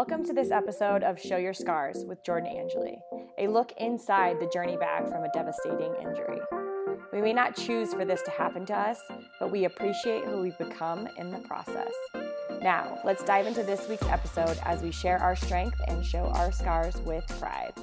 Welcome to this episode of Show Your Scars with Jordan Angeli, a look inside the journey back from a devastating injury. We may not choose for this to happen to us, but we appreciate who we've become in the process. Now, let's dive into this week's episode as we share our strength and show our scars with pride.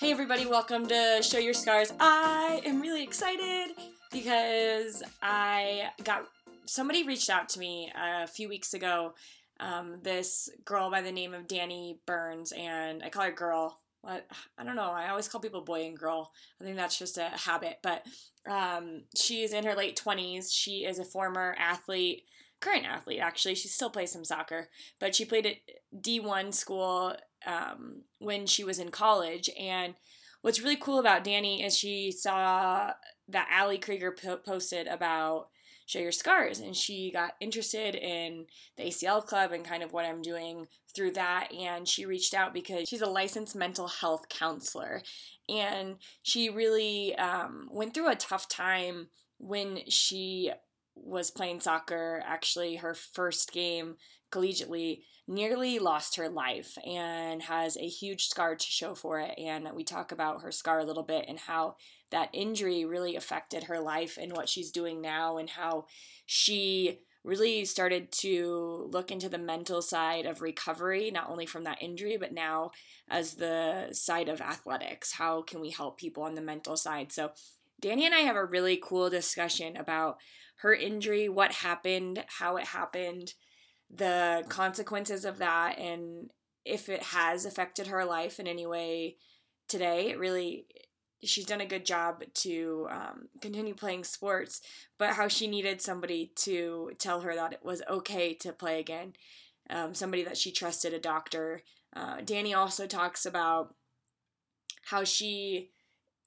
Hey, everybody, welcome to Show Your Scars. I am really excited because I got somebody reached out to me a few weeks ago um, this girl by the name of Danny Burns, and I call her girl. What I don't know. I always call people boy and girl. I think that's just a habit. But um, she's in her late 20s. She is a former athlete, current athlete, actually. She still plays some soccer, but she played at D1 school um, when she was in college. And what's really cool about Danny is she saw that Ali Krieger po- posted about show your scars. And she got interested in the ACL club and kind of what I'm doing through that. And she reached out because she's a licensed mental health counselor. And she really um, went through a tough time when she was playing soccer. Actually, her first game collegiately nearly lost her life and has a huge scar to show for it. And we talk about her scar a little bit and how that injury really affected her life and what she's doing now and how she really started to look into the mental side of recovery, not only from that injury, but now as the side of athletics. How can we help people on the mental side? So, Danny and I have a really cool discussion about her injury, what happened, how it happened, the consequences of that, and if it has affected her life in any way today. It really she's done a good job to um, continue playing sports, but how she needed somebody to tell her that it was okay to play again, um, somebody that she trusted, a doctor. Uh, Danny also talks about how she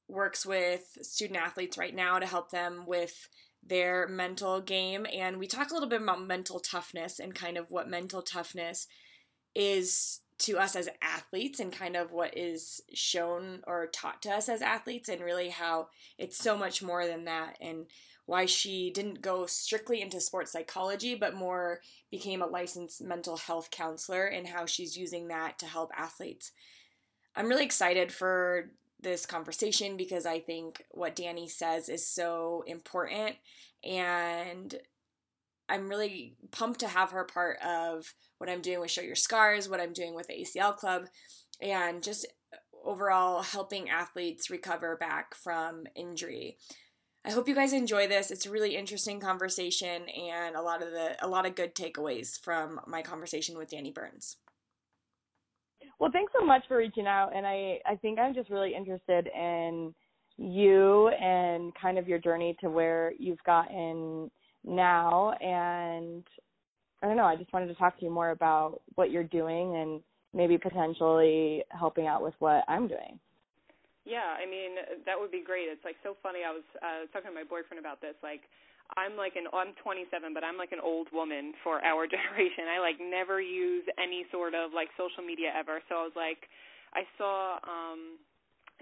works with student athletes right now to help them with their mental game. And we talk a little bit about mental toughness and kind of what mental toughness is to us as athletes and kind of what is shown or taught to us as athletes and really how it's so much more than that and why she didn't go strictly into sports psychology but more became a licensed mental health counselor and how she's using that to help athletes. I'm really excited for this conversation because I think what Danny says is so important and I'm really pumped to have her part of what I'm doing with Show Your Scars, what I'm doing with the ACL Club, and just overall helping athletes recover back from injury. I hope you guys enjoy this. It's a really interesting conversation and a lot of the a lot of good takeaways from my conversation with Danny Burns. Well, thanks so much for reaching out and I I think I'm just really interested in you and kind of your journey to where you've gotten now and I don't know, I just wanted to talk to you more about what you're doing and maybe potentially helping out with what I'm doing. Yeah, I mean that would be great. It's like so funny. I was uh talking to my boyfriend about this. Like I'm like an I'm 27, but I'm like an old woman for our generation. I like never use any sort of like social media ever. So I was like I saw um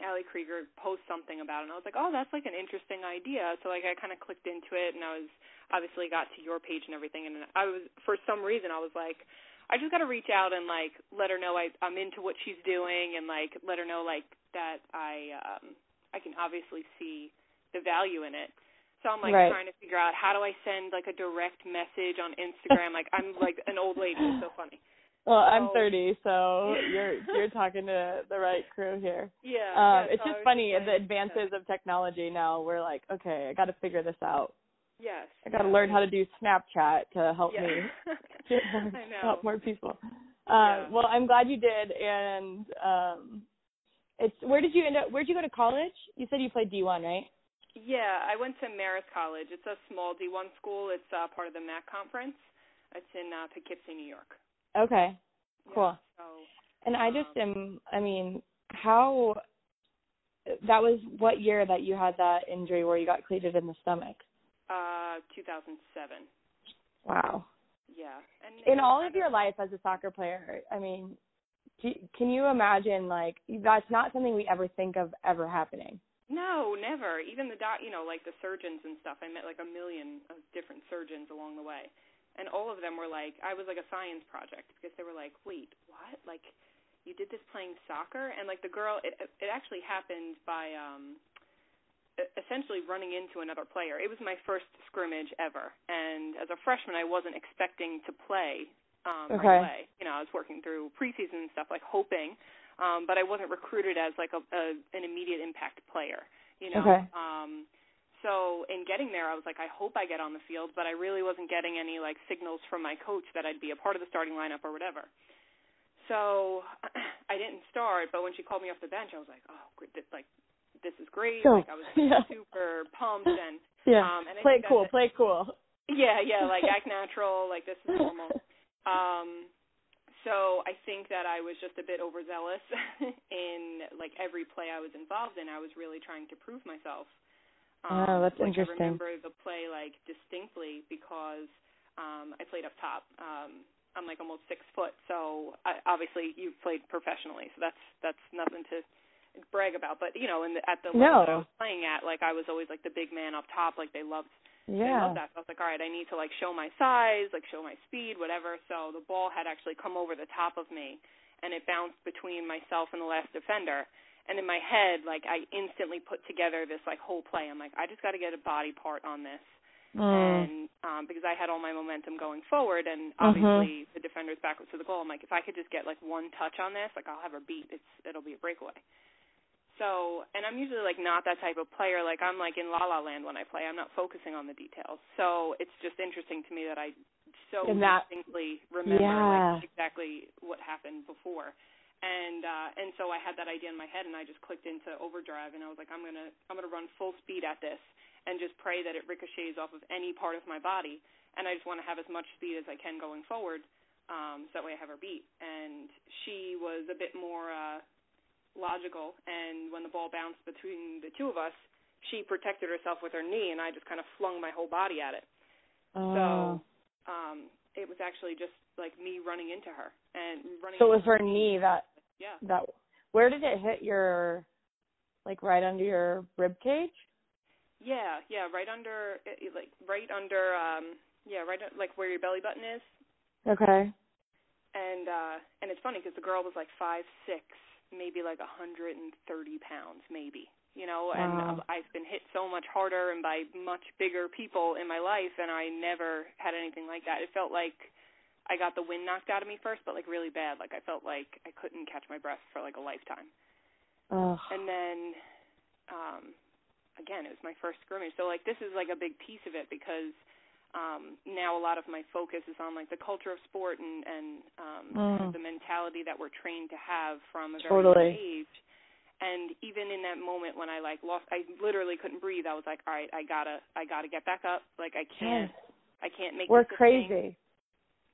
Ali Krieger post something about it and I was like, "Oh, that's like an interesting idea." So like I kind of clicked into it and I was obviously got to your page and everything and I was for some reason I was like I just got to reach out and like let her know I I'm into what she's doing and like let her know like that I um I can obviously see the value in it. So I'm like right. trying to figure out how do I send like a direct message on Instagram like I'm like an old lady, it's so funny. Well, I'm 30, so you're you're talking to the right crew here. Yeah. Um, it's just funny the advances of technology now. We're like, okay, I got to figure this out. Yes. I got to yeah. learn how to do Snapchat to help yeah. me get more, help more people. Um, well, I'm glad you did, and um, it's where did you end up? Where'd you go to college? You said you played D1, right? Yeah, I went to Marist College. It's a small D1 school. It's uh, part of the MAAC conference. It's in uh, Poughkeepsie, New York. Okay, cool. Yeah, so, And I just am. I mean, how? That was what year that you had that injury where you got cleated in the stomach? uh, 2007. Wow. Yeah. And In all of your life as a soccer player, I mean, do, can you imagine like that's not something we ever think of ever happening? No, never. Even the doc, you know, like the surgeons and stuff. I met like a million of different surgeons along the way. and all of them were like I was like a science project because they were like, "Wait, what? Like you did this playing soccer?" And like the girl it it actually happened by um essentially running into another player. It was my first scrimmage ever, and as a freshman, I wasn't expecting to play um, okay. right away. You know, I was working through preseason and stuff, like hoping, um, but I wasn't recruited as like a, a an immediate impact player. You know, okay. um, so in getting there, I was like, I hope I get on the field, but I really wasn't getting any like signals from my coach that I'd be a part of the starting lineup or whatever. So I didn't start, but when she called me off the bench, I was like, oh, like this is great. So, like I was yeah. super pumped and yeah, um, and I play cool, play cool. Yeah, yeah, like act natural, like this is normal. Um, so I think that I was just a bit overzealous in like every play I was involved in. I was really trying to prove myself. Um, oh, that's interesting. I remember the play like distinctly because um, I played up top. Um, I'm like almost six foot, so I, obviously you've played professionally, so that's that's nothing to brag about. But you know, in the, at the level no. that I was playing at, like I was always like the big man up top. Like they loved yeah. they loved that. So I was like, all right, I need to like show my size, like show my speed, whatever. So the ball had actually come over the top of me, and it bounced between myself and the last defender. And in my head, like I instantly put together this like whole play. I'm like, I just got to get a body part on this. Mm. And um because I had all my momentum going forward and Mm-hmm. obviously the defender's backwards to the goal, I'm like, if I could just get like one touch on this, like I'll have her beat. It's it'll be a breakaway. So, and I'm usually like not that type of player. Like I'm like in La La Land when I play. I'm not focusing on the details. So it's just interesting to me that I so And that- distinctly remember Yeah. like exactly what happened before. And uh and so I had that idea in my head and I just clicked into overdrive and I was like I'm going to I'm going to run full speed at this and just pray that it ricochets off of any part of my body and I just want to have as much speed as I can going forward um so that way I have her beat. And she was a bit more uh logical and when the ball bounced between the two of us she protected herself with her knee and I just kind of flung my whole body at it Oh. so um it was actually just like me running into her and running so it was her knee that yeah that where did it hit your like right under your rib cage? yeah yeah right under like right under um yeah right uh, like where your belly button is Okay. and uh and it's funny because the girl was like five six maybe like a hundred and thirty pounds maybe you know? And Wow. i've been hit so much harder and by much bigger people in my life and i never had anything like that. It felt like i got the wind knocked out of me first but like really bad. Like i felt like i couldn't catch my breath for like a lifetime. Oh. and then um again it was my first scrimmage so like this is like a big piece of it because um now a lot of my focus is on like the culture of sport and and um kind of Mm. the mentality that we're trained to have from a very Totally. young age and even in that moment when I like lost I literally couldn't breathe I was like all right I gotta I gotta get back up like I can't Yes. I can't make We're a thing. crazy.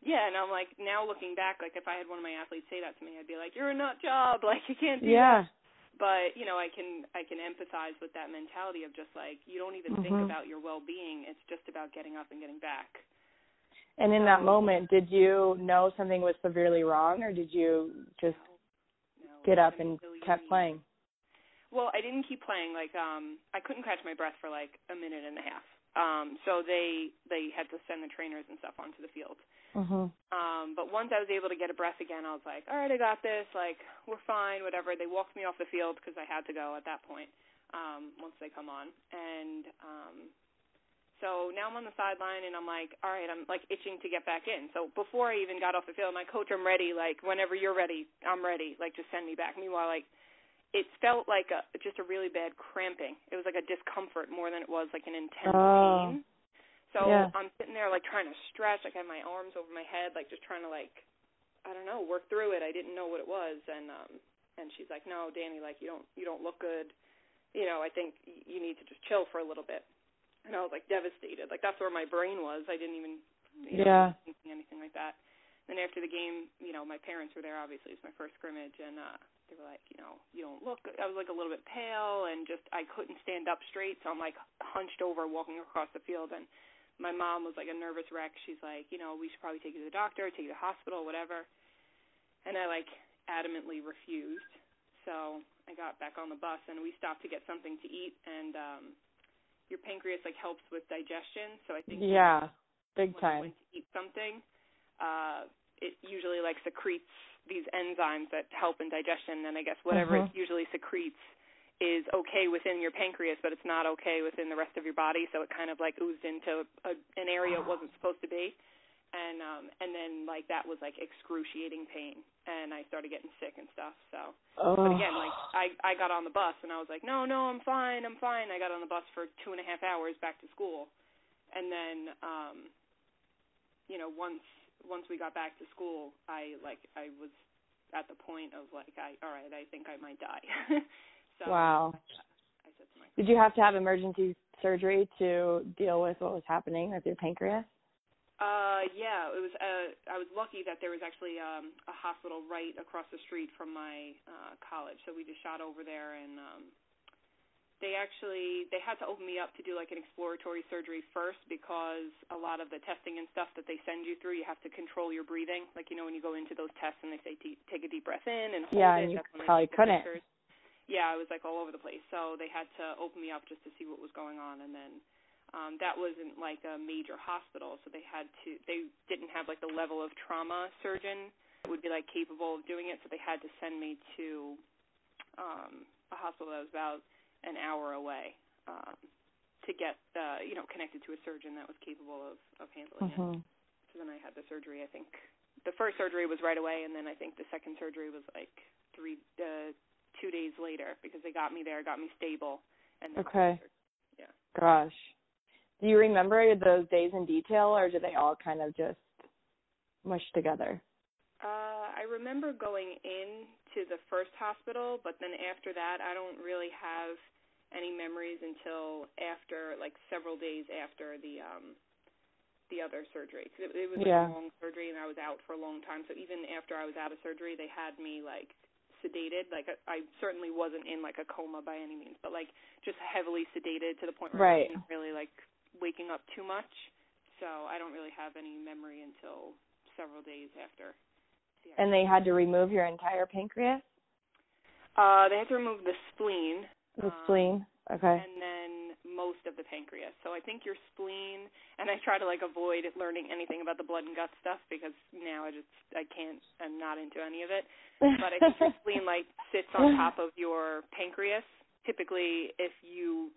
Yeah, and I'm like now looking back, like if I had one of my athletes say that to me, I'd be like, "You're a nut job, like you can't do Yeah. that." But you know, I can I can empathize with that mentality of just like you don't even think Mhm. about your well-being. It's just about getting up and getting back. And in that moment, did you know something was severely wrong, or did you just No, get up and you kept leave. playing? Well, I didn't keep playing. Like, um, I couldn't catch my breath for like a minute and a half. Um, so they they had to send the trainers and stuff onto the field. Mhm. Um, but once I was able to get a breath again, I was like, all right, I got this. Like, we're fine, whatever. They walked me off the field because I had to go at that point. Um, once they come on, and um, so now I'm on the sideline, and I'm like, all right, I'm like itching to get back in. So before I even got off the field, my coach, I'm ready. Like, whenever you're ready, I'm ready. Like, just send me back. Meanwhile, like, it felt like a just a really bad cramping. It was like a discomfort more than it was like an intense Oh. pain. So Yeah. I'm sitting there like trying to stretch, like I have my arms over my head, like just trying to like I don't know, work through it. I didn't know what it was and um and she's like, "No, Danny, like you don't you don't look good. You know, I think you need to just chill for a little bit." And I was like devastated. Like that's where my brain was. I didn't even you know, Yeah. thinking anything like that. Then after the game, you know, my parents were there obviously. It was my first scrimmage and uh they were like, you know, you don't look. I was like a little bit pale and just I couldn't stand up straight, so I'm like hunched over walking across the field and my mom was like a nervous wreck. She's like, you know, we should probably take you to the doctor, take you to the hospital, whatever. And I like adamantly refused. So I got back on the bus and we stopped to get something to eat and um your pancreas like helps with digestion, so I think Yeah. Big when time. To eat something, uh, it usually like secretes these enzymes that help in digestion, and I guess whatever Mhm. it usually secretes is okay within your pancreas, but it's not okay within the rest of your body. So it kind of like oozed into a, an area it wasn't supposed to be, and um, and then like that was like excruciating pain, and I started getting sick and stuff. So, Oh. but again, like I I got on the bus and I was like, no, no, I'm fine, I'm fine. I got on the bus for two and a half hours back to school, and then um, you know once once we got back to school, I like I was at the point of like I all right, I think I might die. so wow. I said to myself, Did you have to have emergency surgery to deal with what was happening with your pancreas? uh yeah, it was uh I was lucky that there was actually um a hospital right across the street from my uh college. So we just shot over there and um they actually they had to open me up to do like an exploratory surgery first because a lot of the testing and stuff that they send you through you have to control your breathing. Like you know when you go into those tests and they say take a deep breath in and hold Yeah, it and you probably couldn't. pictures. yeah I was like all over the place. So they had to open me up just to see what was going on. And then um that wasn't like a major hospital. So they had to they didn't have like the level of trauma surgeon that would be like capable of doing it. So they had to send me to um a hospital that was about an hour away um, to get uh, you know connected to a surgeon that was capable of of handling it. Mhm. So then I had the surgery. I think the first surgery was right away, and then I think the second surgery was like three uh, two days later because they got me there, got me stable, and then Okay. Yeah. Gosh. Do you remember those days in detail or do they all kind of just mush together? Uh, I remember going in to the first hospital, but then after that, I don't really have any memories until after, like several days after the um the other surgery. Cause it, it was Yeah. a long surgery, and I was out for a long time. So even after I was out of surgery, they had me like sedated. Like I, I certainly wasn't in like a coma by any means, but like just heavily sedated to the point where Right. I wasn't really like waking up too much. So I don't really have any memory until several days after. the And they had to remove your entire pancreas? Uh, they had to remove the spleen. The um, spleen? Okay. And then most of the pancreas. So I think your spleen, and I try to like avoid learning anything about the blood and gut stuff because now I just I can't. I'm not into any of it. But I think your spleen like sits on top of your pancreas. Typically, if you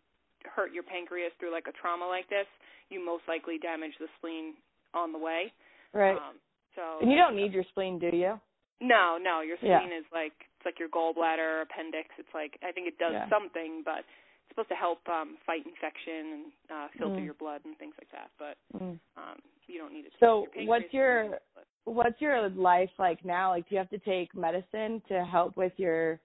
hurt your pancreas through like a trauma like this, you most likely damage the spleen on the way. right. Um, so and you don't need your spleen, do you? no, no, your Yeah. spleen is like it's like your gallbladder, appendix. It's like I think it does Yeah. something, but it's supposed to help um fight infection and uh filter Mm. your blood and things like that. But Mm. um you don't need it. to So your what's your- What's your life like now? Like do you have to take medicine to help with your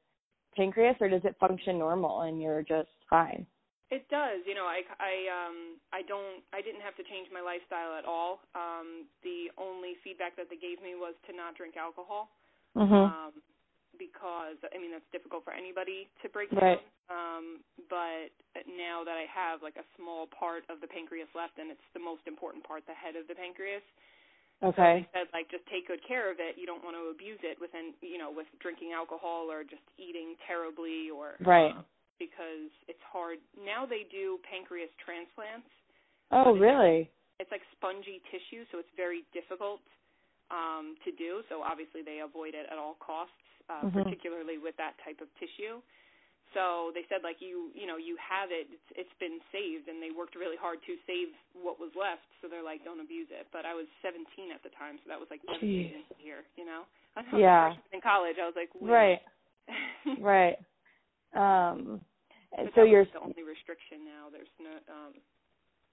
pancreas or does it function normal and you're just fine? It does. You know, I I um I don't I didn't have to change my lifestyle at all. Um the only feedback that they gave me was to not drink alcohol. Mhm. um, because I mean that's difficult for anybody to break Right. down. Um, but now that I have like a small part of the pancreas left, and it's the most important part, the head of the pancreas. Okay. They said like just take good care of it. You don't want to abuse it within you know with drinking alcohol or just eating terribly or Right. um, because it's hard. Now they do pancreas transplants. Oh, but it's- really? It's like spongy tissue, so it's very difficult um, to do. So obviously they avoid it at all costs, uh, Mhm. particularly with that type of tissue. So they said like you you know you have it it's, it's been saved and they worked really hard to save what was left so they're like don't abuse it but I was 17 at the time so that was like devastating to you know I was Yeah. in college I was like wait. Right. Right. Um and so you're the only restriction now there's no um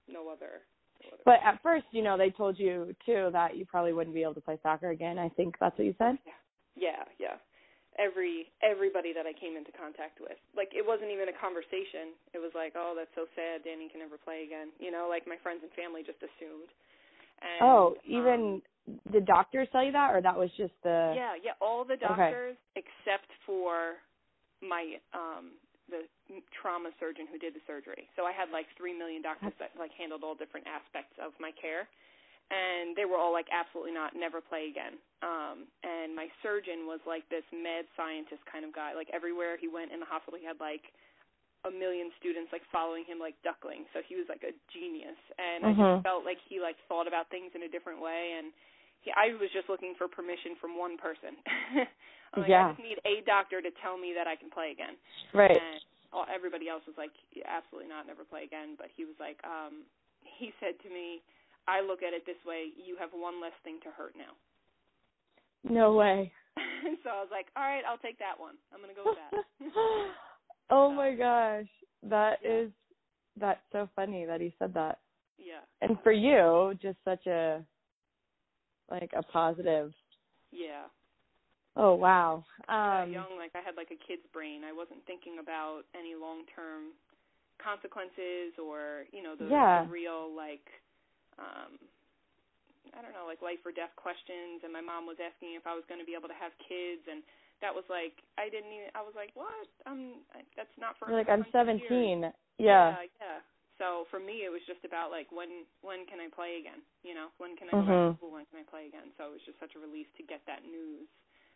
no other no other but at first, you know, they told you too that you probably wouldn't be able to play soccer again. I think that's what you said. Yeah, Yeah, yeah. Every everybody that I came into contact with, like it wasn't even a conversation. It was like, oh, that's so sad. Danny can never play again. You know, like my friends and family just assumed. And, oh, um, even did doctors tell you that, or that was just the? yeah, yeah. All the doctors except for my um the trauma surgeon who did the surgery. So I had like three million doctors that like handled all different aspects of my care. And they were all like, absolutely not, never play again. Um, and my surgeon was like this med scientist kind of guy. Like everywhere he went in the hospital, he had like a million students like following him like duckling. So he was like a genius, and Mhm. I just felt like he like thought about things in a different way. And he, I was just looking for permission from one person. I'm like, Yeah. I just need a doctor to tell me that I can play again. Right. And all, everybody else was like, absolutely not, never play again. But he was like, um, he said to me, I look at it this way: you have one less thing to hurt now. No way. so I was like, all right, I'll take that one. I'm gonna go with that. oh my gosh. That Yeah. is that's so funny that he said that. yeah, And for you, just such a like a positive. yeah. Oh wow. Yeah, Um young, like I had like a kid's brain. I wasn't thinking about any long-term consequences or you know the, Yeah. the real like um I don't know like life or death questions. And my mom was asking if I was going to be able to have kids, and that was like I didn't even. I was like, what? I'm that's not for you're like I'm another hundred years. 17. Yeah. yeah, yeah. So for me, it was just about like when when can I play again? You know, when can I go back to school? When can I play again? So it was just such a relief to get that news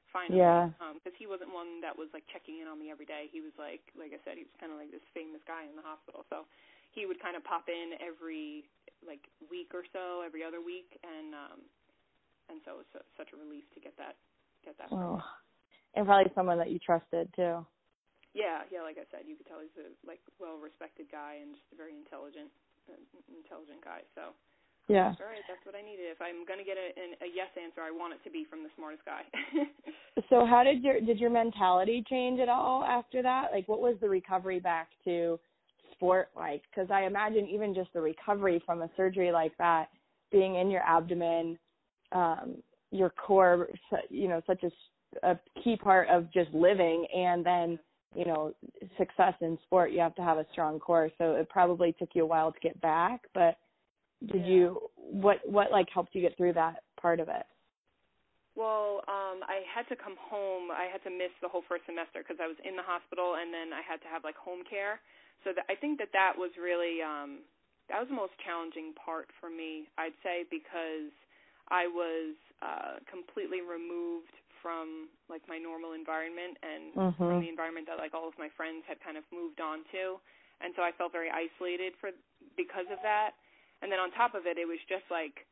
finally. Yeah. Um, because he wasn't one that was like checking in on me every day. He was like, like I said, he was kind of like this famous guy in the hospital. So he would kind of pop in every like week or so, every other week, and um, and so it was su- such a relief to get that get that. Oh. And probably someone that you trusted too. Yeah, yeah. Like I said, you could tell he's a like well-respected guy and just a very intelligent, uh, intelligent guy. So, Yeah. all right, that's what I needed. If I'm gonna get a, an, a yes answer, I want it to be from the smartest guy. So how did your did your mentality change at all after that? Like what was the recovery back to sport like? Cuz I imagine even just the recovery from a surgery like that being in your abdomen um your core you know such a, a key part of just living and then you know success in sport you have to have a strong core so it probably took you a while to get back but did Yeah. you what what like helped you get through that part of it Well, um, I had to come home. I had to miss the whole first semester because I was in the hospital, and then I had to have like home care. So that, I think that that was really um, that was the most challenging part for me. I'd say because I was uh, completely removed from like my normal environment and from mhm the environment that like all of my friends had kind of moved on to, and so I felt very isolated for because of that. And then on top of it, it was just like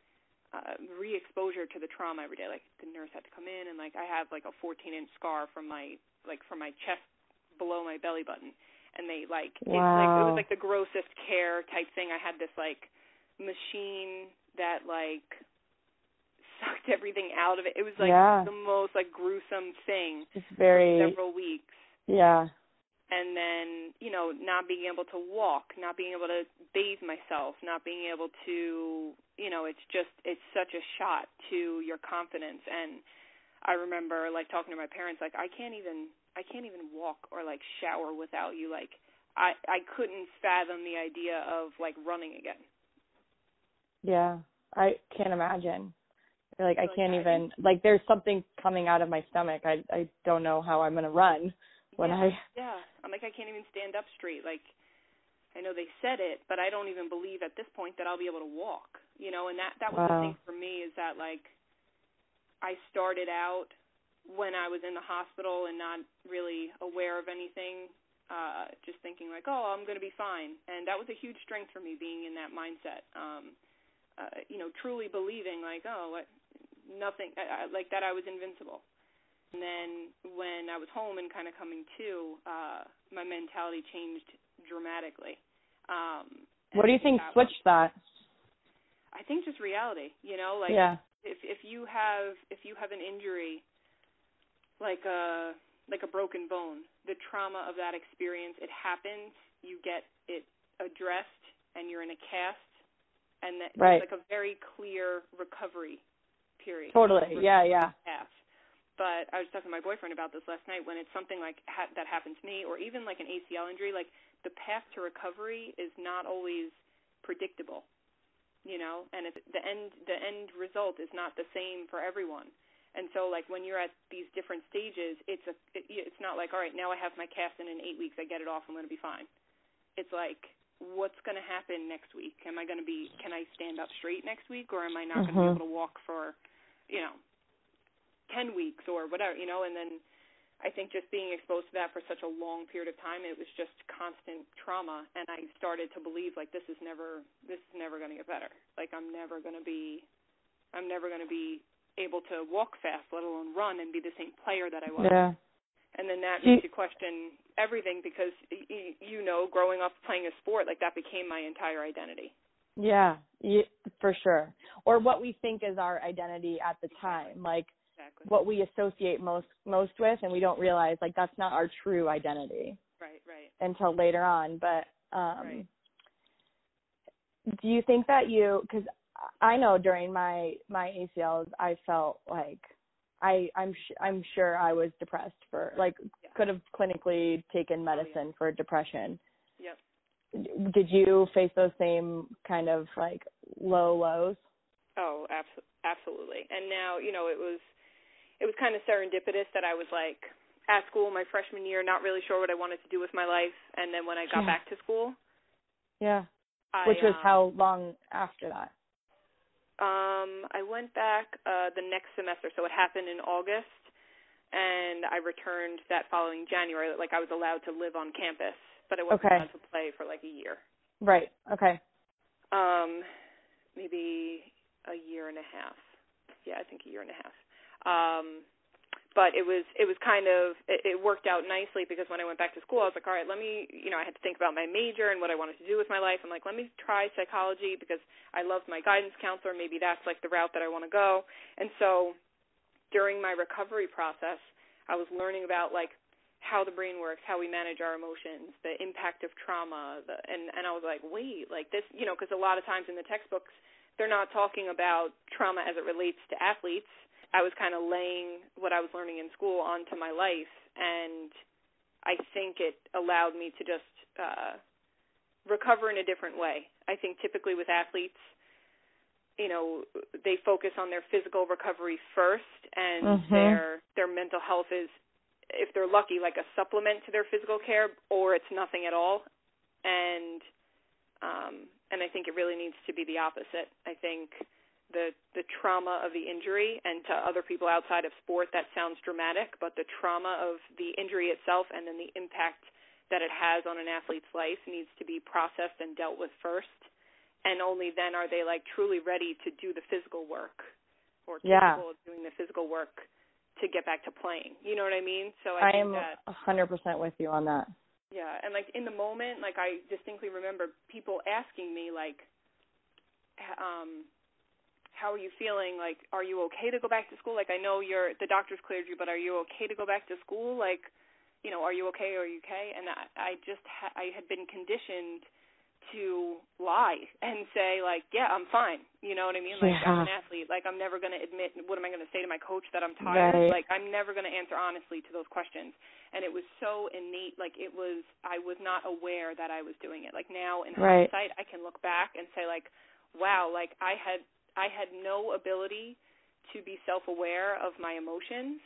uh, re-exposure to the trauma every day. Like the nurse had to come in, and like I have like a 14-inch scar from my like from my chest below my belly button, and they like it, like it was like the grossest care type thing. I had this like machine that like sucked everything out of it. It was like Yeah. the most like gruesome thing it's for very several weeks yeah and then you know not being able to walk not being able to bathe myself not being able to you know it's just it's such a shot to your confidence and i remember like talking to my parents like i can't even i can't even walk or like shower without you. Like i i couldn't fathom the idea of like running again. Yeah, I can't imagine. Like I can't even like there's something coming out of my stomach. I I don't know how I'm gonna run when yeah, I yeah. I'm like i can't even stand up straight. Like i know they said it but i don't even believe at this point that i'll be able to walk you know? And that that was the thing for me is that like i started out when i was in the hospital and not really aware of anything uh just thinking like oh i'm going to be fine and that was a huge strength for me being in that mindset um uh you know truly believing like oh what nothing I, I, like that i was invincible and then when I was home and kind of coming to, uh, my mentality changed dramatically. Um, What do you think that was- switched that? I think just reality. You know, like yeah. if if you have if you have an injury, like a like a broken bone, the trauma of that experience, it happens. You get it addressed, and you're in a cast, and that Right. it's like a very clear recovery period. Totally. Yeah, yeah. path. But I was talking to my boyfriend about this last night. When it's something like ha- that happened to me, or even like an ACL injury, like the path to recovery is not always predictable, you know. And it's, the end the end result is not the same for everyone. And so, like when you're at these different stages, it's a it, it's not like all right, now I have my cast, and in eight weeks I get it off, I'm going to be fine. It's like what's going to happen next week? Am I going to be? Can I stand up straight next week, or am I not going to be mm-hmm. able to walk for, you know, ten weeks or whatever, you know, and then I think just being exposed to that for such a long period of time, it was just constant trauma, and I started to believe like this is never this is never going to get better. Like I'm never going to be I'm never going to be able to walk fast, let alone run and be the same player that I was. Yeah. And then that makes you question everything because you know, growing up playing a sport, like that became my entire identity. Yeah, for sure. Or what we think is our identity at the time. Like exactly. what we associate most most with and we don't realize like that's not our true identity right right until later on but um right. do you think that you cuz I know during my my ACLs I felt like I I'm sh- I'm sure I was depressed for like yeah. could have clinically taken medicine oh, yeah. for depression. Yep. Did you face those same kind of like low lows? Oh, abso- absolutely. And now, you know, it was it was kind of serendipitous that I was like at school my freshman year, not really sure what I wanted to do with my life, and then when I got yeah. back to school, yeah, I, which was um, how long after that? Um, I went back uh the next semester, so it happened in August, and I returned that following January. Like I was allowed to live on campus, but I wasn't Okay. allowed to play for like a year. Right. Okay. Um, maybe a year and a half. Yeah, I think a year and a half. Um, but it was it was kind of it, it worked out nicely because when I went back to school, I was like, all right, let me you know I had to think about my major and what I wanted to do with my life. I'm like, let me try psychology because I loved my guidance counselor. Maybe that's like the route that I want to go. And so during my recovery process, I was learning about like how the brain works, how we manage our emotions, the impact of trauma, the, and and I was like, wait, like this, you know, because a lot of times in the textbooks they're not talking about trauma as it relates to athletes I was kind of laying what I was learning in school onto my life, and I think it allowed me to just uh, recover in a different way. I think typically with athletes, you know, they focus on their physical recovery first, and Mhm. their their mental health is, if they're lucky, like a supplement to their physical care, or it's nothing at all. And um, and I think it really needs to be the opposite. I think the the trauma of the injury and to other people outside of sport that sounds dramatic but the trauma of the injury itself and then the impact that it has on an athlete's life needs to be processed and dealt with first and only then are they like truly ready to do the physical work or Yeah. capable of doing the physical work to get back to playing you know what i mean so I i, am a hundred percent with you on that. yeah, and like in the moment, like I distinctly remember people asking me like um how are you feeling? Like are you okay to go back to school? Like I know you're the doctors cleared you, but are you okay to go back to school? Like, you know, are you okay? Are you okay? And I I just ha- I had been conditioned to lie and say like, yeah, I'm fine. You know what I mean? Like I'm an athlete. Like I'm never going to admit what am I going to say to my coach that I'm tired? Right. Like I'm never going to answer honestly to those questions. And it was so innate like it was I was not aware that I was doing it. Like now in Right. hindsight, I can look back and say like, wow, like I had I had no ability to be self-aware of my emotions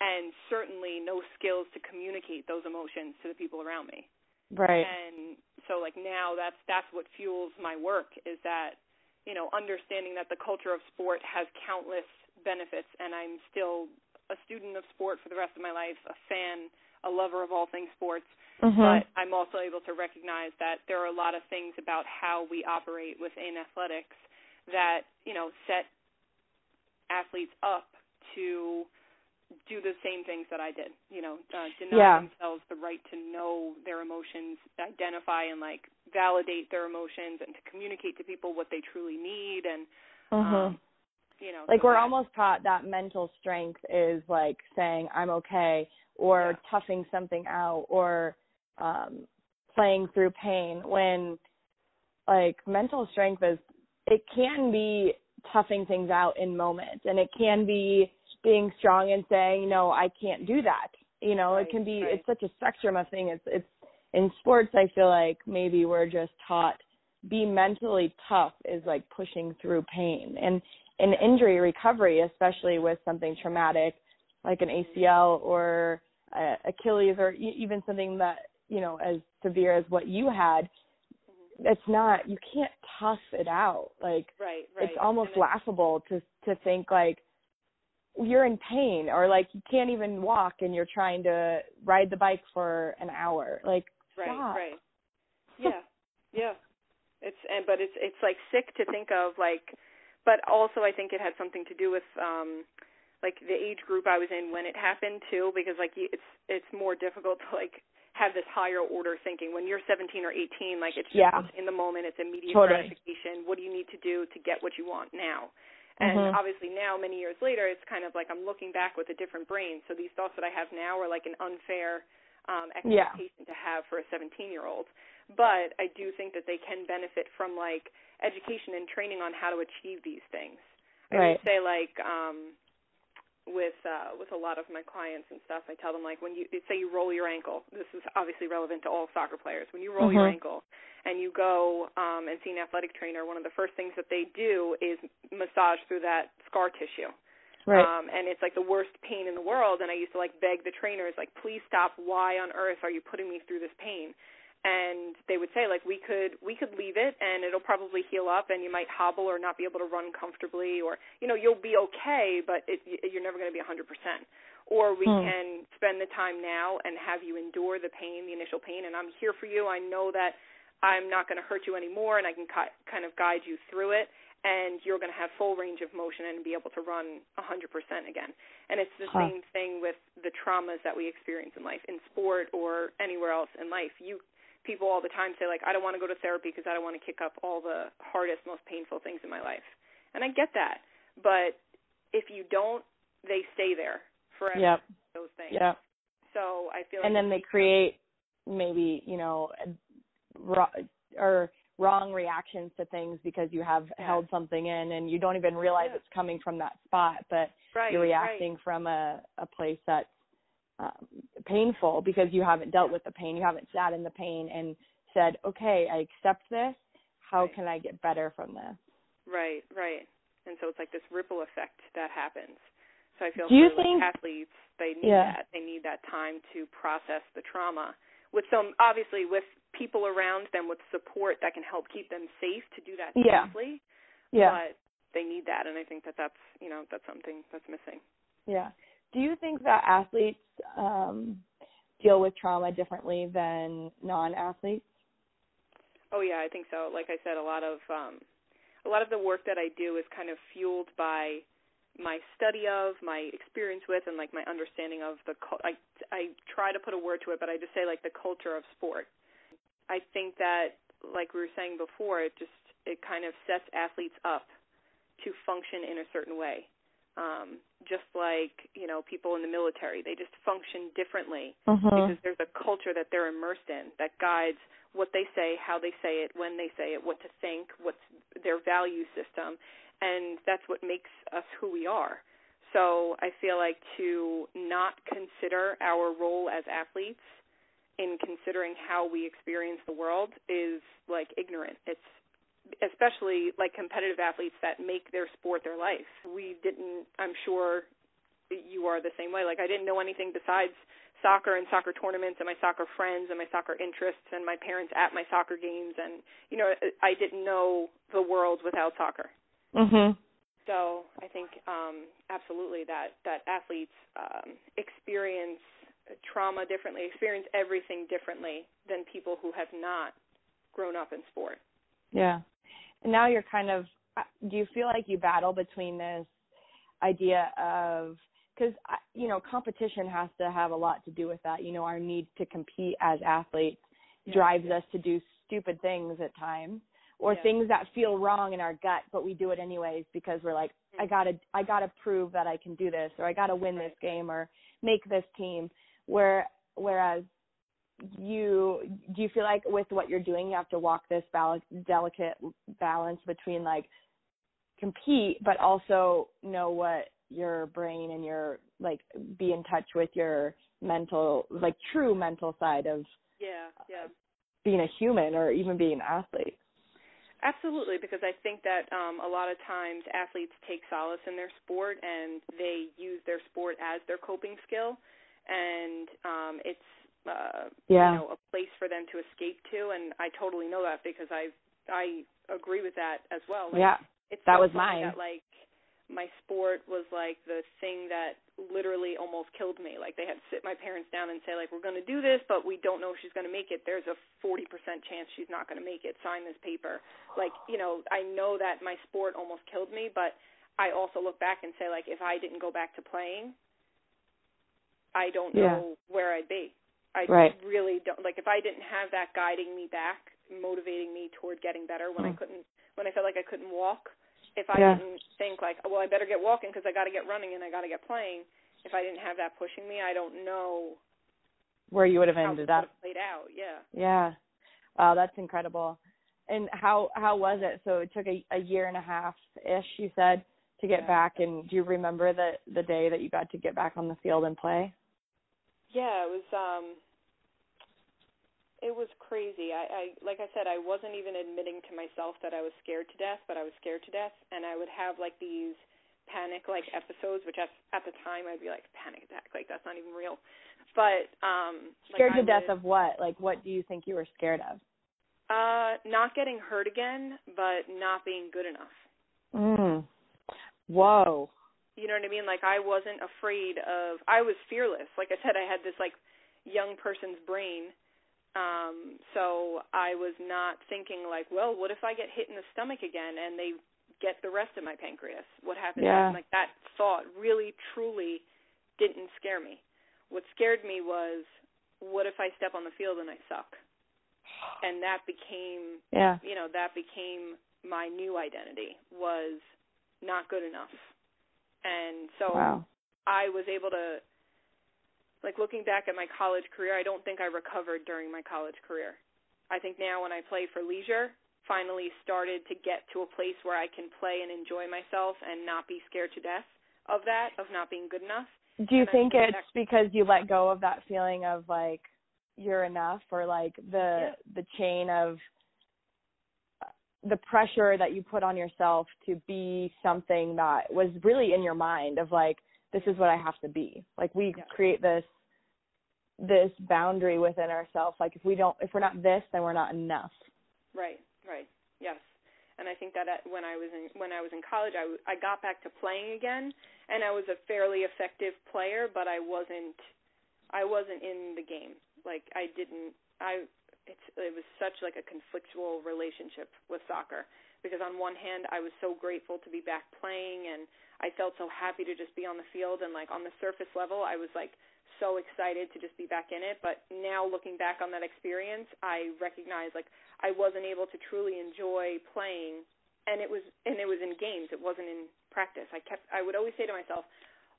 and certainly no skills to communicate those emotions to the people around me Right. and so like now that's that's what fuels my work is that you know understanding that the culture of sport has countless benefits and i'm still a student of sport for the rest of my life a fan a lover of all things sports Mhm. but i'm also able to recognize that there are a lot of things about how we operate within athletics that you know set athletes up to do the same things that I did. You know, uh, deny Yeah. themselves the right to know their emotions, identify and like validate their emotions, and to communicate to people what they truly need. And Mhm. um, you know, like so we're that- almost taught that mental strength is like saying I'm okay or Yeah. toughing something out or um playing through pain when like mental strength is it can be toughing things out in moments and it can be being strong and saying no I can't do that you know Right, it can be right. it's such a spectrum of things it's it's in sports I feel like maybe we're just taught be mentally tough is like pushing through pain and in injury recovery, especially with something traumatic like an ACL or uh, Achilles or e- even something that you know as severe as what you had, it's not you can't tough it out. Like right, right. it's almost then- laughable to to think like you're in pain or like you can't even walk and you're trying to ride the bike for an hour. Like right, stop. right. Yeah. yeah. It's and but it's it's like sick to think of like but also I think it had something to do with um like the age group I was in when it happened too because like it's it's more difficult to like have this higher order thinking when you're 17 or 18 like it's just Yeah. in the moment it's immediate Totally. gratification what do you need to do to get what you want now and Mhm. obviously now many years later it's kind of like I'm looking back with a different brain so these thoughts that I have now are like an unfair um Yeah. expectation to have for a 17 year old but I do think that they can benefit from like education and training on how to achieve these things. I Right. would say like um with uh with a lot of my clients and stuff, I tell them like when you say you roll your ankle, this is obviously relevant to all soccer players. When you roll your Mhm. ankle and you go um and see an athletic trainer, one of the first things that they do is massage through that scar tissue. Right. Um, and it's like the worst pain in the world. And I used to like beg the trainers, like, please stop. Why on earth are you putting me through this pain? And they would say, like, we could we could leave it, and it'll probably heal up, and you might hobble or not be able to run comfortably, or you know, you'll be okay, but it, you're never going to be 100%. Or we Hmm. can spend the time now and have you endure the pain, the initial pain, and I'm here for you. I know that I'm not going to hurt you anymore, and I can ki- kind of guide you through it and you're going to have full range of motion and be able to run 100% again. And it's the Huh. same thing with the traumas that we experience in life, in sport or anywhere else in life. You people all the time say like, I don't want to go to therapy because I don't want to kick up all the hardest, most painful things in my life. And I get that, but if you don't, they stay there forever. Yep. Those things. Yep. So I feel like And then they create maybe, you know, or wrong reactions to things because you have Yeah. held something in and you don't even realize Yeah. it's coming from that spot, but right, you're reacting from a a place that's um, painful because you haven't dealt with the pain. You haven't sat in the pain and said, "Okay, I accept this. How Right. can I get better from this?" Right, right. And so it's like this ripple effect that happens. So I feel Do you like think- athletes, they need Yeah. that. They need that time to process the trauma with some obviously with people around them with support that can help keep them safe to do that Yeah. safely. Yeah. But they need that and I think that that's, you know, that's something that's missing. Yeah. Do you think that athletes um, deal with trauma differently than non-athletes? Oh yeah, I think so. Like I said, a lot of um a lot of the work that I do is kind of fueled by my study of, my experience with, and like my understanding of the. I I try to put a word to it, but I just say like the culture of sport. I think that, like we were saying before, it just it kind of sets athletes up to function in a certain way. Um, just like you know people in the military, they just function differently Mm-hmm. because there's a culture that they're immersed in that guides what they say, how they say it, when they say it, what to think, what's their value system, and that's what makes us who we are. So I feel like to not consider our role as athletes in considering how we experience the world is like ignorant. It's especially like competitive athletes that make their sport their life. We didn't I'm sure you are the same way. Like I didn't know anything besides soccer and soccer tournaments and my soccer friends and my soccer interests and my parents at my soccer games and you know I didn't know the world without soccer. Mhm. So I think um absolutely that that athletes um experience trauma differently, experience everything differently than people who have not grown up in sport. Yeah. And now you're kind of uh, do you feel like you battle between this idea of because you know competition has to have a lot to do with that you know our need to compete as athletes Yeah. drives us to do stupid things at times or Yeah. things that feel wrong in our gut but we do it anyways because we're like i Mm-hmm. gotta i gotta prove that i can do this or i gotta win this game or make this team where whereas you do you feel like with what you're doing you have to walk this bal- delicate balance between like compete but also know what your brain and your like be in touch with your mental like true mental side of Yeah, yeah. being a human or even being an athlete Absolutely, because I think that um, a lot of times athletes take solace in their sport and they use their sport as their coping skill, and um, it's uh, Yeah. you know a place for them to escape to. And I totally know that because I I agree with that as well. Like, yeah it's That so was mine. That like my sport was like the thing that literally almost killed me. Like they had to sit my parents down and say like we're going to do this, but we don't know if she's going to make it. There's a 40% chance she's not going to make it. Sign this paper. Like, you know, I know that my sport almost killed me, but I also look back and say like if I didn't go back to playing, I don't Yeah. know where I'd be. I Right. really don't like if I didn't have that guiding me back, motivating me toward getting better when I Mm. couldn't when I felt like I couldn't walk. If I Yeah. didn't think like, well, I better get walking because I got to get running and I got to get playing. If I didn't have that pushing me, I don't know Where you would have ended up. played out. Yeah. Yeah. Wow, that's incredible. And how how was it? So it took a, a year and a half ish, you said, to get Yeah. back. And do you remember the the day that you got to get back on the field and play? Yeah, it was um it was crazy. I, I like I said, I wasn't even admitting to myself that I was scared to death, but I was scared to death and I would have like these panic like episodes which at at the time I'd be like panic attack, like that's not even real. But um Scared like to I death would, of what? Like what do you think you were scared of? uh not getting hurt again, but not being good enough. Mm. Whoa. You know what I mean? Like I wasn't afraid of I was fearless. Like I said, I had this like young person's brain. Um, so I was not thinking like, well, what if I get hit in the stomach again and they get the rest of my pancreas? What happens? Yeah. Like that thought really truly didn't scare me. What scared me was what if I step on the field and I suck? And that became Yeah. you know that became my new identity was not good enough and so Wow. i was able to like looking back at my college career i don't think i recovered during my college career i think now when i play for leisure finally started to get to a place where i can play and enjoy myself and not be scared to death of that of not being good enough Do you And think it's that- because you let go of that feeling of like you're enough or like the Yeah. the chain of the pressure that you put on yourself to be something that was really in your mind of like this is what I have to be. Like we Yeah. create this this boundary within ourselves like if we don't if we're not this then we're not enough. Right, right. Yes. And I think that at, when I was in when I was in college, I, w- I got back to playing again, and I was a fairly effective player, but I wasn't I wasn't in the game. Like I didn't I it's it was such like a conflictual relationship with soccer because on one hand I was so grateful to be back playing and I felt so happy to just be on the field and like on the surface level I was like so excited to just be back in it. But now looking back on that experience I recognize like I wasn't able to truly enjoy playing and it was and it was in games. It wasn't in practice. I kept I would always say to myself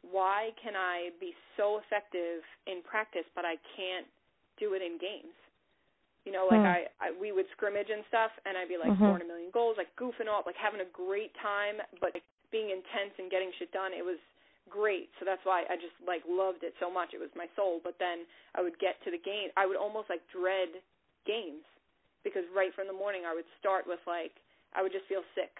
why can I be so effective in practice but I can't do it in games you know like Hmm. I, I we would scrimmage and stuff and I'd be like Mhm. scoring a million goals like goofing off like having a great time but being intense and getting shit done it was great. So that's why I just like loved it so much. It was my soul. But then I would get to the game. I would almost like dread games because right from the morning I would start with like I would just feel sick.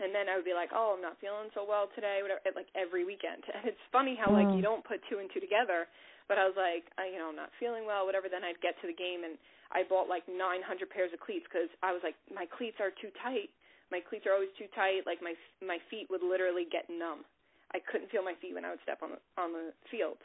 And then I would be like oh I'm not feeling so well today whatever like every weekend. And it's funny how like Mm. you don't put two and two together but I was like I you know I'm not feeling well whatever then I'd get to the game and I bought like 900 pairs of cleats because I was like my cleats are too tight my cleats are always too tight like my my feet would literally get numb I couldn't feel my feet when I would step on the on the field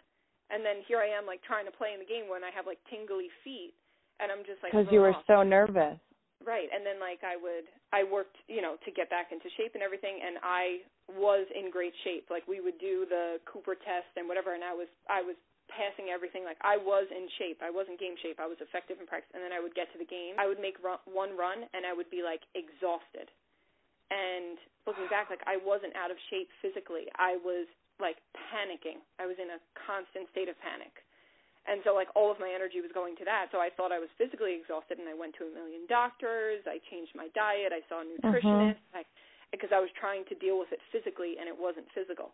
and then here I am like trying to play in the game when I have like tingly feet and I'm just like Because you were "Ugh." so nervous. Right, and then like I would, I worked, you know, to get back into shape and everything, and I was in great shape. Like we would do the Cooper test and whatever, and I was, I was passing everything. Like I was in shape. I was in game shape. I was effective in practice, and then I would get to the game. I would make run, one run, and I would be like exhausted. And looking back, like I wasn't out of shape physically. I was like panicking. I was in a constant state of panic and so like all of my energy was going to that so i thought i was physically exhausted and i went to a million doctors i changed my diet i saw a uh-huh. nutritionist I, because i was trying to deal with it physically and it wasn't physical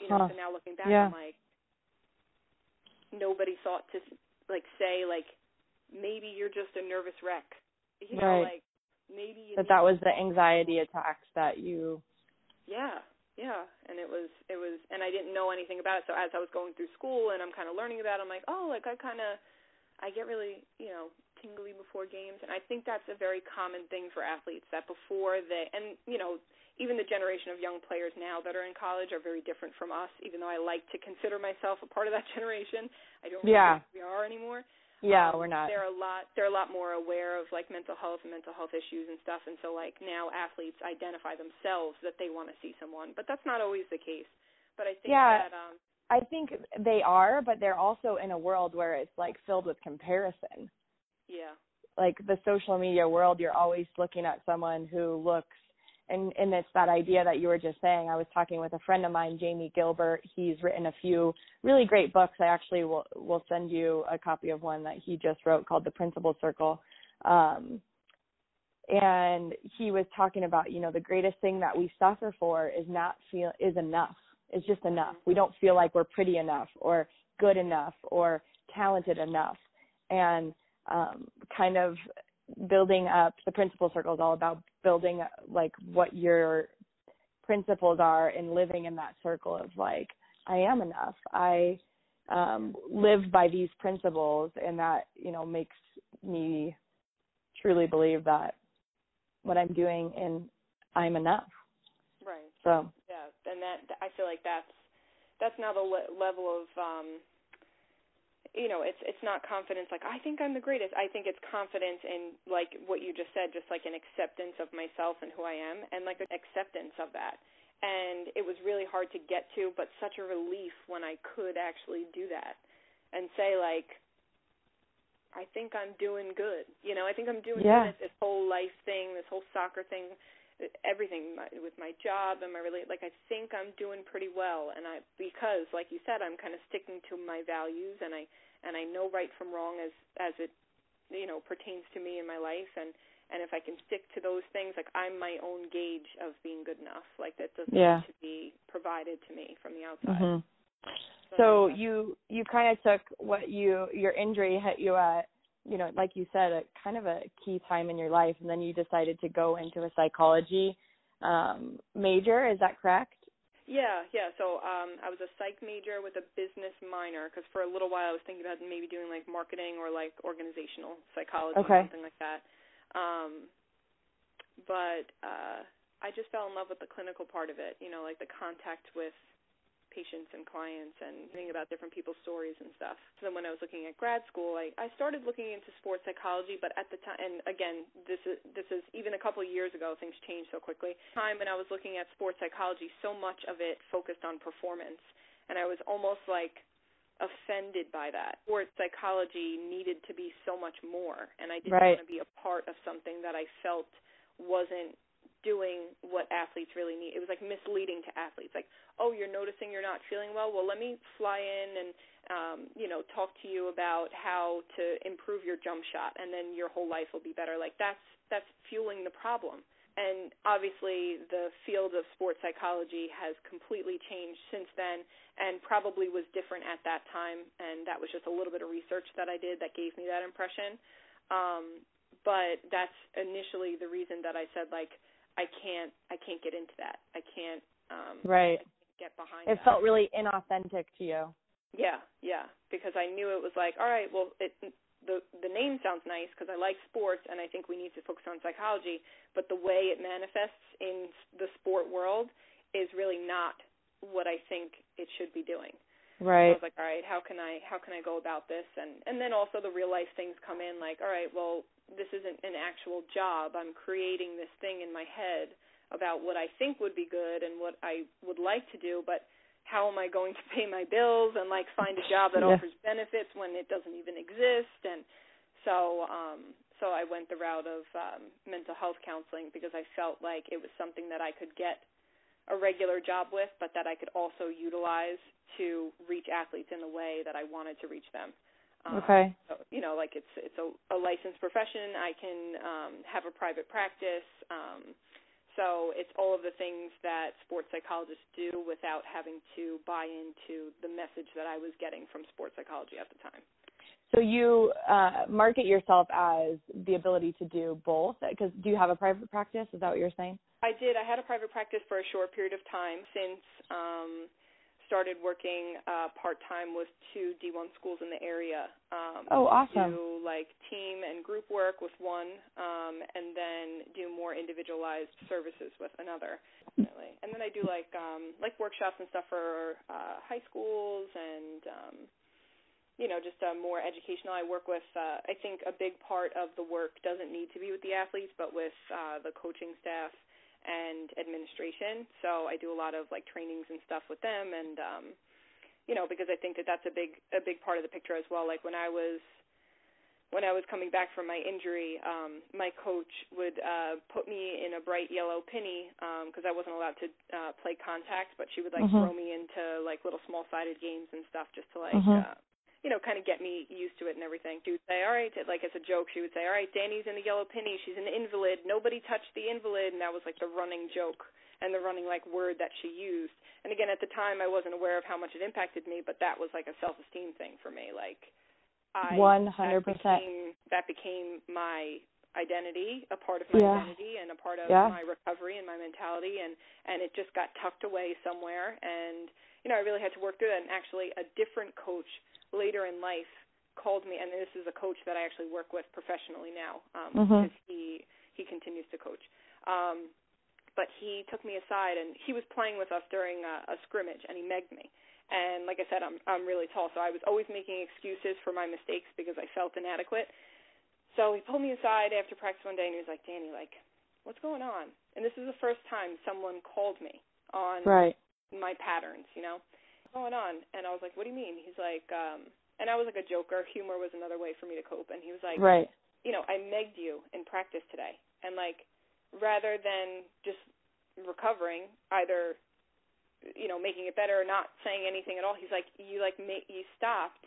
you know Huh. so now looking back Yeah. i'm like nobody thought to like say like maybe you're just a nervous wreck you know Right. like maybe That that was the anxiety attacks that you yeah, yeah, and it was it was, and I didn't know anything about it. So as I was going through school and I'm kind of learning about, it, I'm like, oh, like I kind of, I get really, you know, tingly before games, and I think that's a very common thing for athletes that before they, and you know, even the generation of young players now that are in college are very different from us. Even though I like to consider myself a part of that generation, I don't really yeah. think we are anymore. Yeah, um, we're not. They're a lot. They're a lot more aware of like mental health and mental health issues and stuff. And so like now athletes identify themselves that they want to see someone, but that's not always the case. But I think yeah, that um, I think they are, but they're also in a world where it's like filled with comparison. Yeah. Like the social media world, you're always looking at someone who looks and and it's that idea that you were just saying. I was talking with a friend of mine, Jamie Gilbert. He's written a few really great books. I actually will will send you a copy of one that he just wrote called The Principle Circle. Um, and he was talking about, you know, the greatest thing that we suffer for is not feel is enough. It's just enough. We don't feel like we're pretty enough or good enough or talented enough. And um, kind of building up the principle circle is all about building like what your principles are and living in that circle of like I am enough. I um live by these principles and that, you know, makes me truly believe that what I'm doing and I'm enough. Right. So, yeah, and that I feel like that's that's now the le- level of um you know it's it's not confidence like i think i'm the greatest. I think it's confidence in like what you just said just like an acceptance of myself and who i am and like an acceptance of that. And it was really hard to get to but such a relief when i could actually do that and say like i think i'm doing good. You know i think i'm doing yeah. this whole life thing this whole soccer thing everything my, with my job and my really like I think I'm doing pretty well and I because like you said I'm kind of sticking to my values and I and I know right from wrong as as it you know pertains to me in my life and and if I can stick to those things like I'm my own gauge of being good enough like that doesn't yeah. need to be provided to me from the outside. Mm-hmm. So, so you you kind of took what you your injury hit you at you know, like you said, a kind of a key time in your life, and then you decided to go into a psychology um, major. Is that correct? Yeah, yeah. So um, I was a psych major with a business minor because for a little while I was thinking about maybe doing like marketing or like organizational psychology okay. or something like that. Um, but uh, I just fell in love with the clinical part of it. You know, like the contact with patients and clients and thinking about different people's stories and stuff. So then when I was looking at grad school, I, I started looking into sports psychology, but at the time, and again, this is this is even a couple of years ago, things changed so quickly. Time when I was looking at sports psychology, so much of it focused on performance, and I was almost like offended by that. Sports psychology needed to be so much more, and I didn't right. want to be a part of something that I felt wasn't doing what athletes really need. It was like misleading to athletes. Like, oh, you're noticing you're not feeling well. Well, let me fly in and um, you know talk to you about how to improve your jump shot, and then your whole life will be better. Like that's that's fueling the problem. And obviously, the field of sports psychology has completely changed since then, and probably was different at that time. And that was just a little bit of research that I did that gave me that impression. Um, but that's initially the reason that I said like I can't I can't get into that. I can't um right get behind it that. felt really inauthentic to you yeah yeah because i knew it was like all right well it the the name sounds nice because i like sports and i think we need to focus on psychology but the way it manifests in the sport world is really not what i think it should be doing right so i was like all right how can i how can i go about this? And and then also the real life things come in like all right well this isn't an actual job. I'm creating this thing in my head about what I think would be good and what I would like to do, but how am I going to pay my bills and like find a job that yeah. offers benefits when it doesn't even exist? And so um so I went the route of um mental health counseling because I felt like it was something that I could get a regular job with but that I could also utilize to reach athletes in the way that I wanted to reach them. Um, okay. So, you know, like it's it's a, a licensed profession. I can um have a private practice. Um so it's all of the things that sports psychologists do without having to buy into the message that I was getting from sports psychology at the time. So you uh, market yourself as the ability to do both. Because do you have a private practice? Is that what you're saying? I did. I had a private practice for a short period of time since um, started working uh part time with two D1 schools in the area. Um oh, awesome. Do like team and group work with one um and then do more individualized services with another. Really. And then I do like um like workshops and stuff for uh high schools and um you know, just uh, more educational. I work with uh I think a big part of the work doesn't need to be with the athletes but with uh the coaching staff and administration. So I do a lot of like trainings and stuff with them, and um, you know, because I think that that's a big a big part of the picture as well. Like when I was when I was coming back from my injury, um, my coach would uh, put me in a bright yellow penny because um, I wasn't allowed to uh, play contact, but she would like mm-hmm. throw me into like little small sided games and stuff just to like mm-hmm. uh, you know, kind of get me used to it and everything. She would say, all right, like as a joke, she would say, all right, Danny's in the yellow penny. She's an invalid. Nobody touched the invalid. And that was like the running joke and the running like word that she used. And again, at the time, I wasn't aware of how much it impacted me, but that was like a self-esteem thing for me. Like, I 100%. That became, that became my identity, a part of my yeah. identity and a part of yeah. my recovery and my mentality and and it just got tucked away somewhere and you know, I really had to work through that and actually a different coach later in life called me, and this is a coach that I actually work with professionally now um, mm-hmm. because he he continues to coach. Um, but he took me aside, and he was playing with us during a, a scrimmage, and he megged me. And like I said, I'm I'm really tall, so I was always making excuses for my mistakes because I felt inadequate. So he pulled me aside after practice one day, and he was like, "Danny, like, what's going on?" And this is the first time someone called me on right. my patterns, you know going on? And I was like, what do you mean? He's like, um, and I was like a joker. Humor was another way for me to cope. And he was like, right. You know, I megged you in practice today, and like, rather than just recovering, either, you know, making it better or not saying anything at all, he's like, you like, ma- you stopped,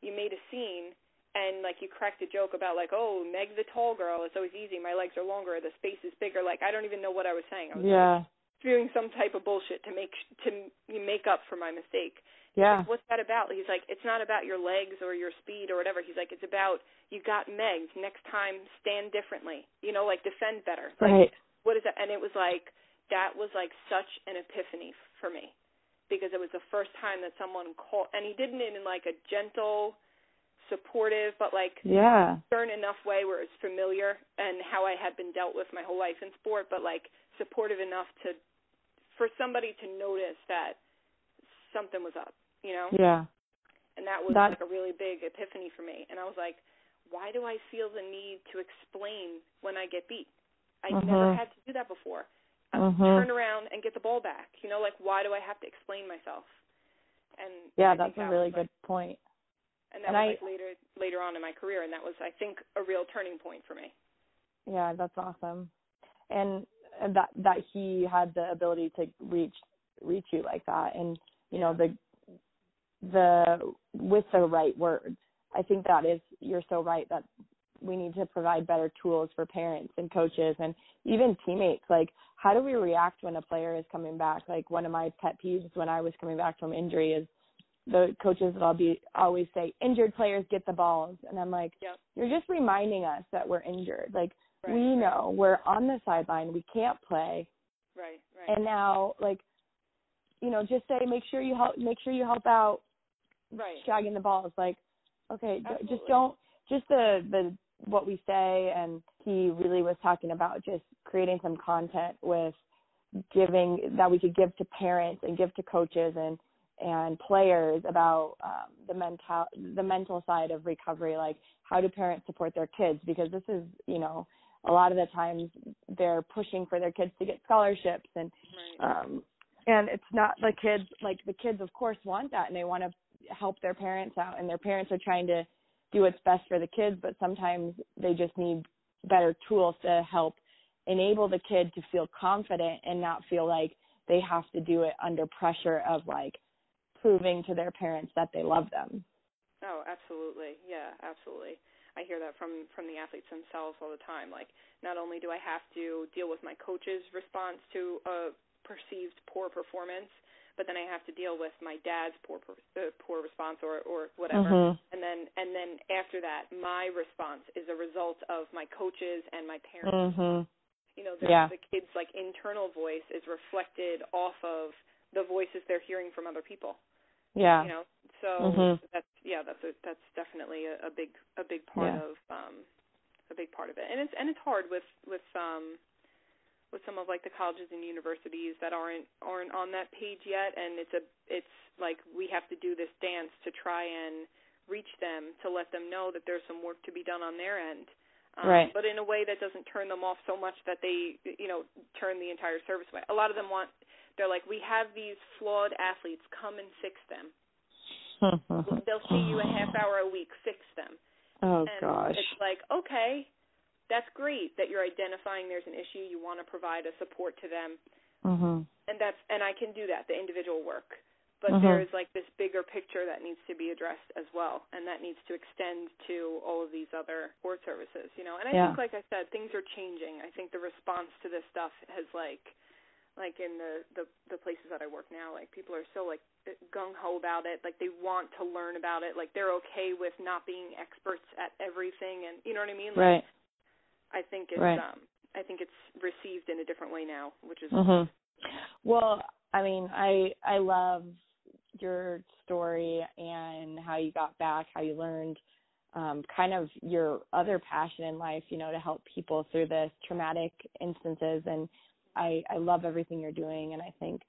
you made a scene, and like you cracked a joke about like, oh, Meg the tall girl, it's always easy. My legs are longer, the space is bigger. Like I don't even know what I was saying. I was yeah. Like, spewing some type of bullshit to make to make up for my mistake. Yeah. Like, What's that about? He's like, it's not about your legs or your speed or whatever. He's like, it's about you got Megs. Next time, stand differently. You know, like defend better. Right. Like, what is that? And it was like that was like such an epiphany for me because it was the first time that someone called, and he did it in like a gentle, supportive, but like yeah, stern enough way where it's familiar and how I had been dealt with my whole life in sport, but like supportive enough to for somebody to notice that something was up, you know? Yeah. And that was that, like a really big epiphany for me. And I was like, why do I feel the need to explain when I get beat? I mm-hmm. never had to do that before. Uh, mm-hmm. Turn around and get the ball back. You know, like why do I have to explain myself? And yeah, that's that a really good point. And that and was I, like later later on in my career, and that was I think a real turning point for me. Yeah, that's awesome. And that that he had the ability to reach reach you like that. And you know the the with the right words. I think that is you're so right that we need to provide better tools for parents and coaches and even teammates. Like how do we react when a player is coming back? Like one of my pet peeves when i was coming back from injury is the coaches will be always say injured players get the balls. And i'm like yep. you're just reminding us that we're injured. Like Right, we right. know we're on the sideline, we can't play. Right, right. And now like you know, just say make sure you help make sure you help out right. shagging the balls like okay, just don't just the the what we say and he really was talking about just creating some content with giving that we could give to parents and give to coaches and and players about um, the mental the mental side of recovery like how do parents support their kids because this is you know a lot of the times they're pushing for their kids to get scholarships and right. um and it's not the kids like the kids of course want that and they want to help their parents out and their parents are trying to do what's best for the kids but sometimes they just need better tools to help enable the kid to feel confident and not feel like they have to do it under pressure of like proving to their parents that they love them. Oh absolutely. Yeah absolutely I hear that from from the athletes themselves all the time. Like, not only do I have to deal with my coach's response to a perceived poor performance, but then I have to deal with my dad's poor uh, poor response or or whatever. Mm-hmm. And then and then after that, my response is a result of my coaches and my parents. Mm-hmm. You know, the, yeah. the kid's like internal voice is reflected off of the voices they're hearing from other people. Yeah. You know, so Mhm. that's yeah, that's a that's definitely a, a big a big part Yeah. of um a big part of it. And it's and it's hard with with um with some of like the colleges and universities that aren't aren't on that page yet and it's a it's like we have to do this dance to try and reach them to let them know that there's some work to be done on their end. Um, Right. But in a way that doesn't turn them off so much that they, you know, turn the entire service away. A lot of them want, they're like, we have these flawed athletes, come and fix them. They'll see you a half hour a week, fix them. oh and gosh. it's like, okay, that's great that you're identifying there's an issue. You want to provide a support to them, Mhm. and that's and I can do that, the individual work. But Mhm. there is like this bigger picture that needs to be addressed as well, and that needs to extend to all of these other board services, you know. And I Yeah. think, like I said, things are changing. I think the response to this stuff has like, like in the the the places that I work now, like people are so like gung ho about it. Like they want to learn about it. Like they're okay with not being experts at everything, and you know what I mean. Like, Right. I think it's Right. um I think it's received in a different way now, which is Mhm. Well, I mean, I I love your story and how you got back, how you learned um kind of your other passion in life, you know, to help people through this traumatic instances and I I love everything you're doing and I think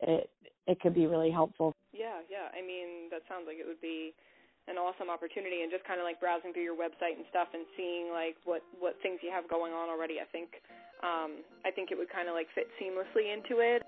it it could be really helpful. Yeah, yeah. I mean, that sounds like it would be an awesome opportunity and just kind of like browsing through your website and stuff and seeing like what what things you have going on already. I think um I think it would kind of like fit seamlessly into it.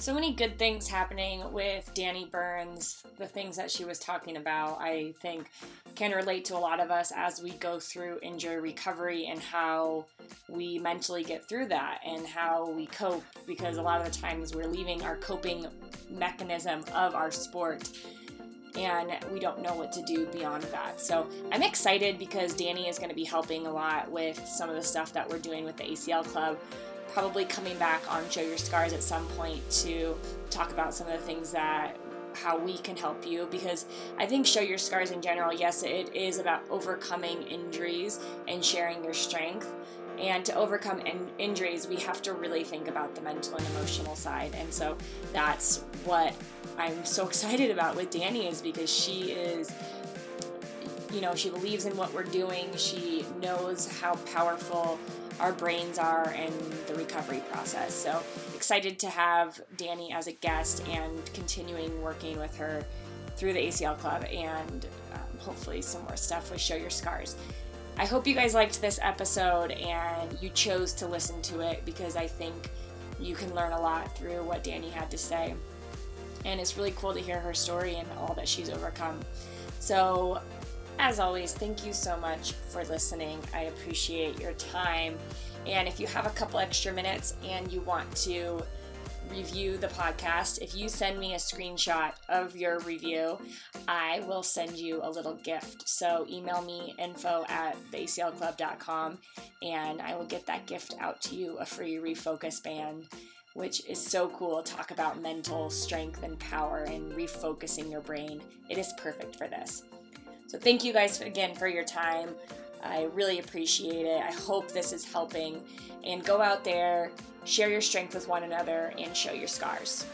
So many good things happening with Danny Burns. The things that she was talking about, I think, can relate to a lot of us as we go through injury recovery and how we mentally get through that and how we cope because a lot of the times we're leaving our coping mechanism of our sport and we don't know what to do beyond that. So I'm excited because Danny is going to be helping a lot with some of the stuff that we're doing with the ACL Club probably coming back on Show Your Scars at some point to talk about some of the things that how we can help you because I think Show Your Scars in general, yes, it is about overcoming injuries and sharing your strength. And to overcome in- injuries, we have to really think about the mental and emotional side. And so that's what I'm so excited about with Danny is because she is you know, she believes in what we're doing. She knows how powerful our brains are in the recovery process. So excited to have Danny as a guest and continuing working with her through the ACL Club and um, hopefully some more stuff with Show Your Scars. I hope you guys liked this episode and you chose to listen to it because I think you can learn a lot through what Danny had to say. And it's really cool to hear her story and all that she's overcome. So, as always, thank you so much for listening. I appreciate your time. And if you have a couple extra minutes and you want to review the podcast, if you send me a screenshot of your review, I will send you a little gift. So email me info at theaclclub.com and I will get that gift out to you a free refocus band which is so cool. Talk about mental strength and power and refocusing your brain. It is perfect for this. So, thank you guys again for your time. I really appreciate it. I hope this is helping. And go out there, share your strength with one another, and show your scars.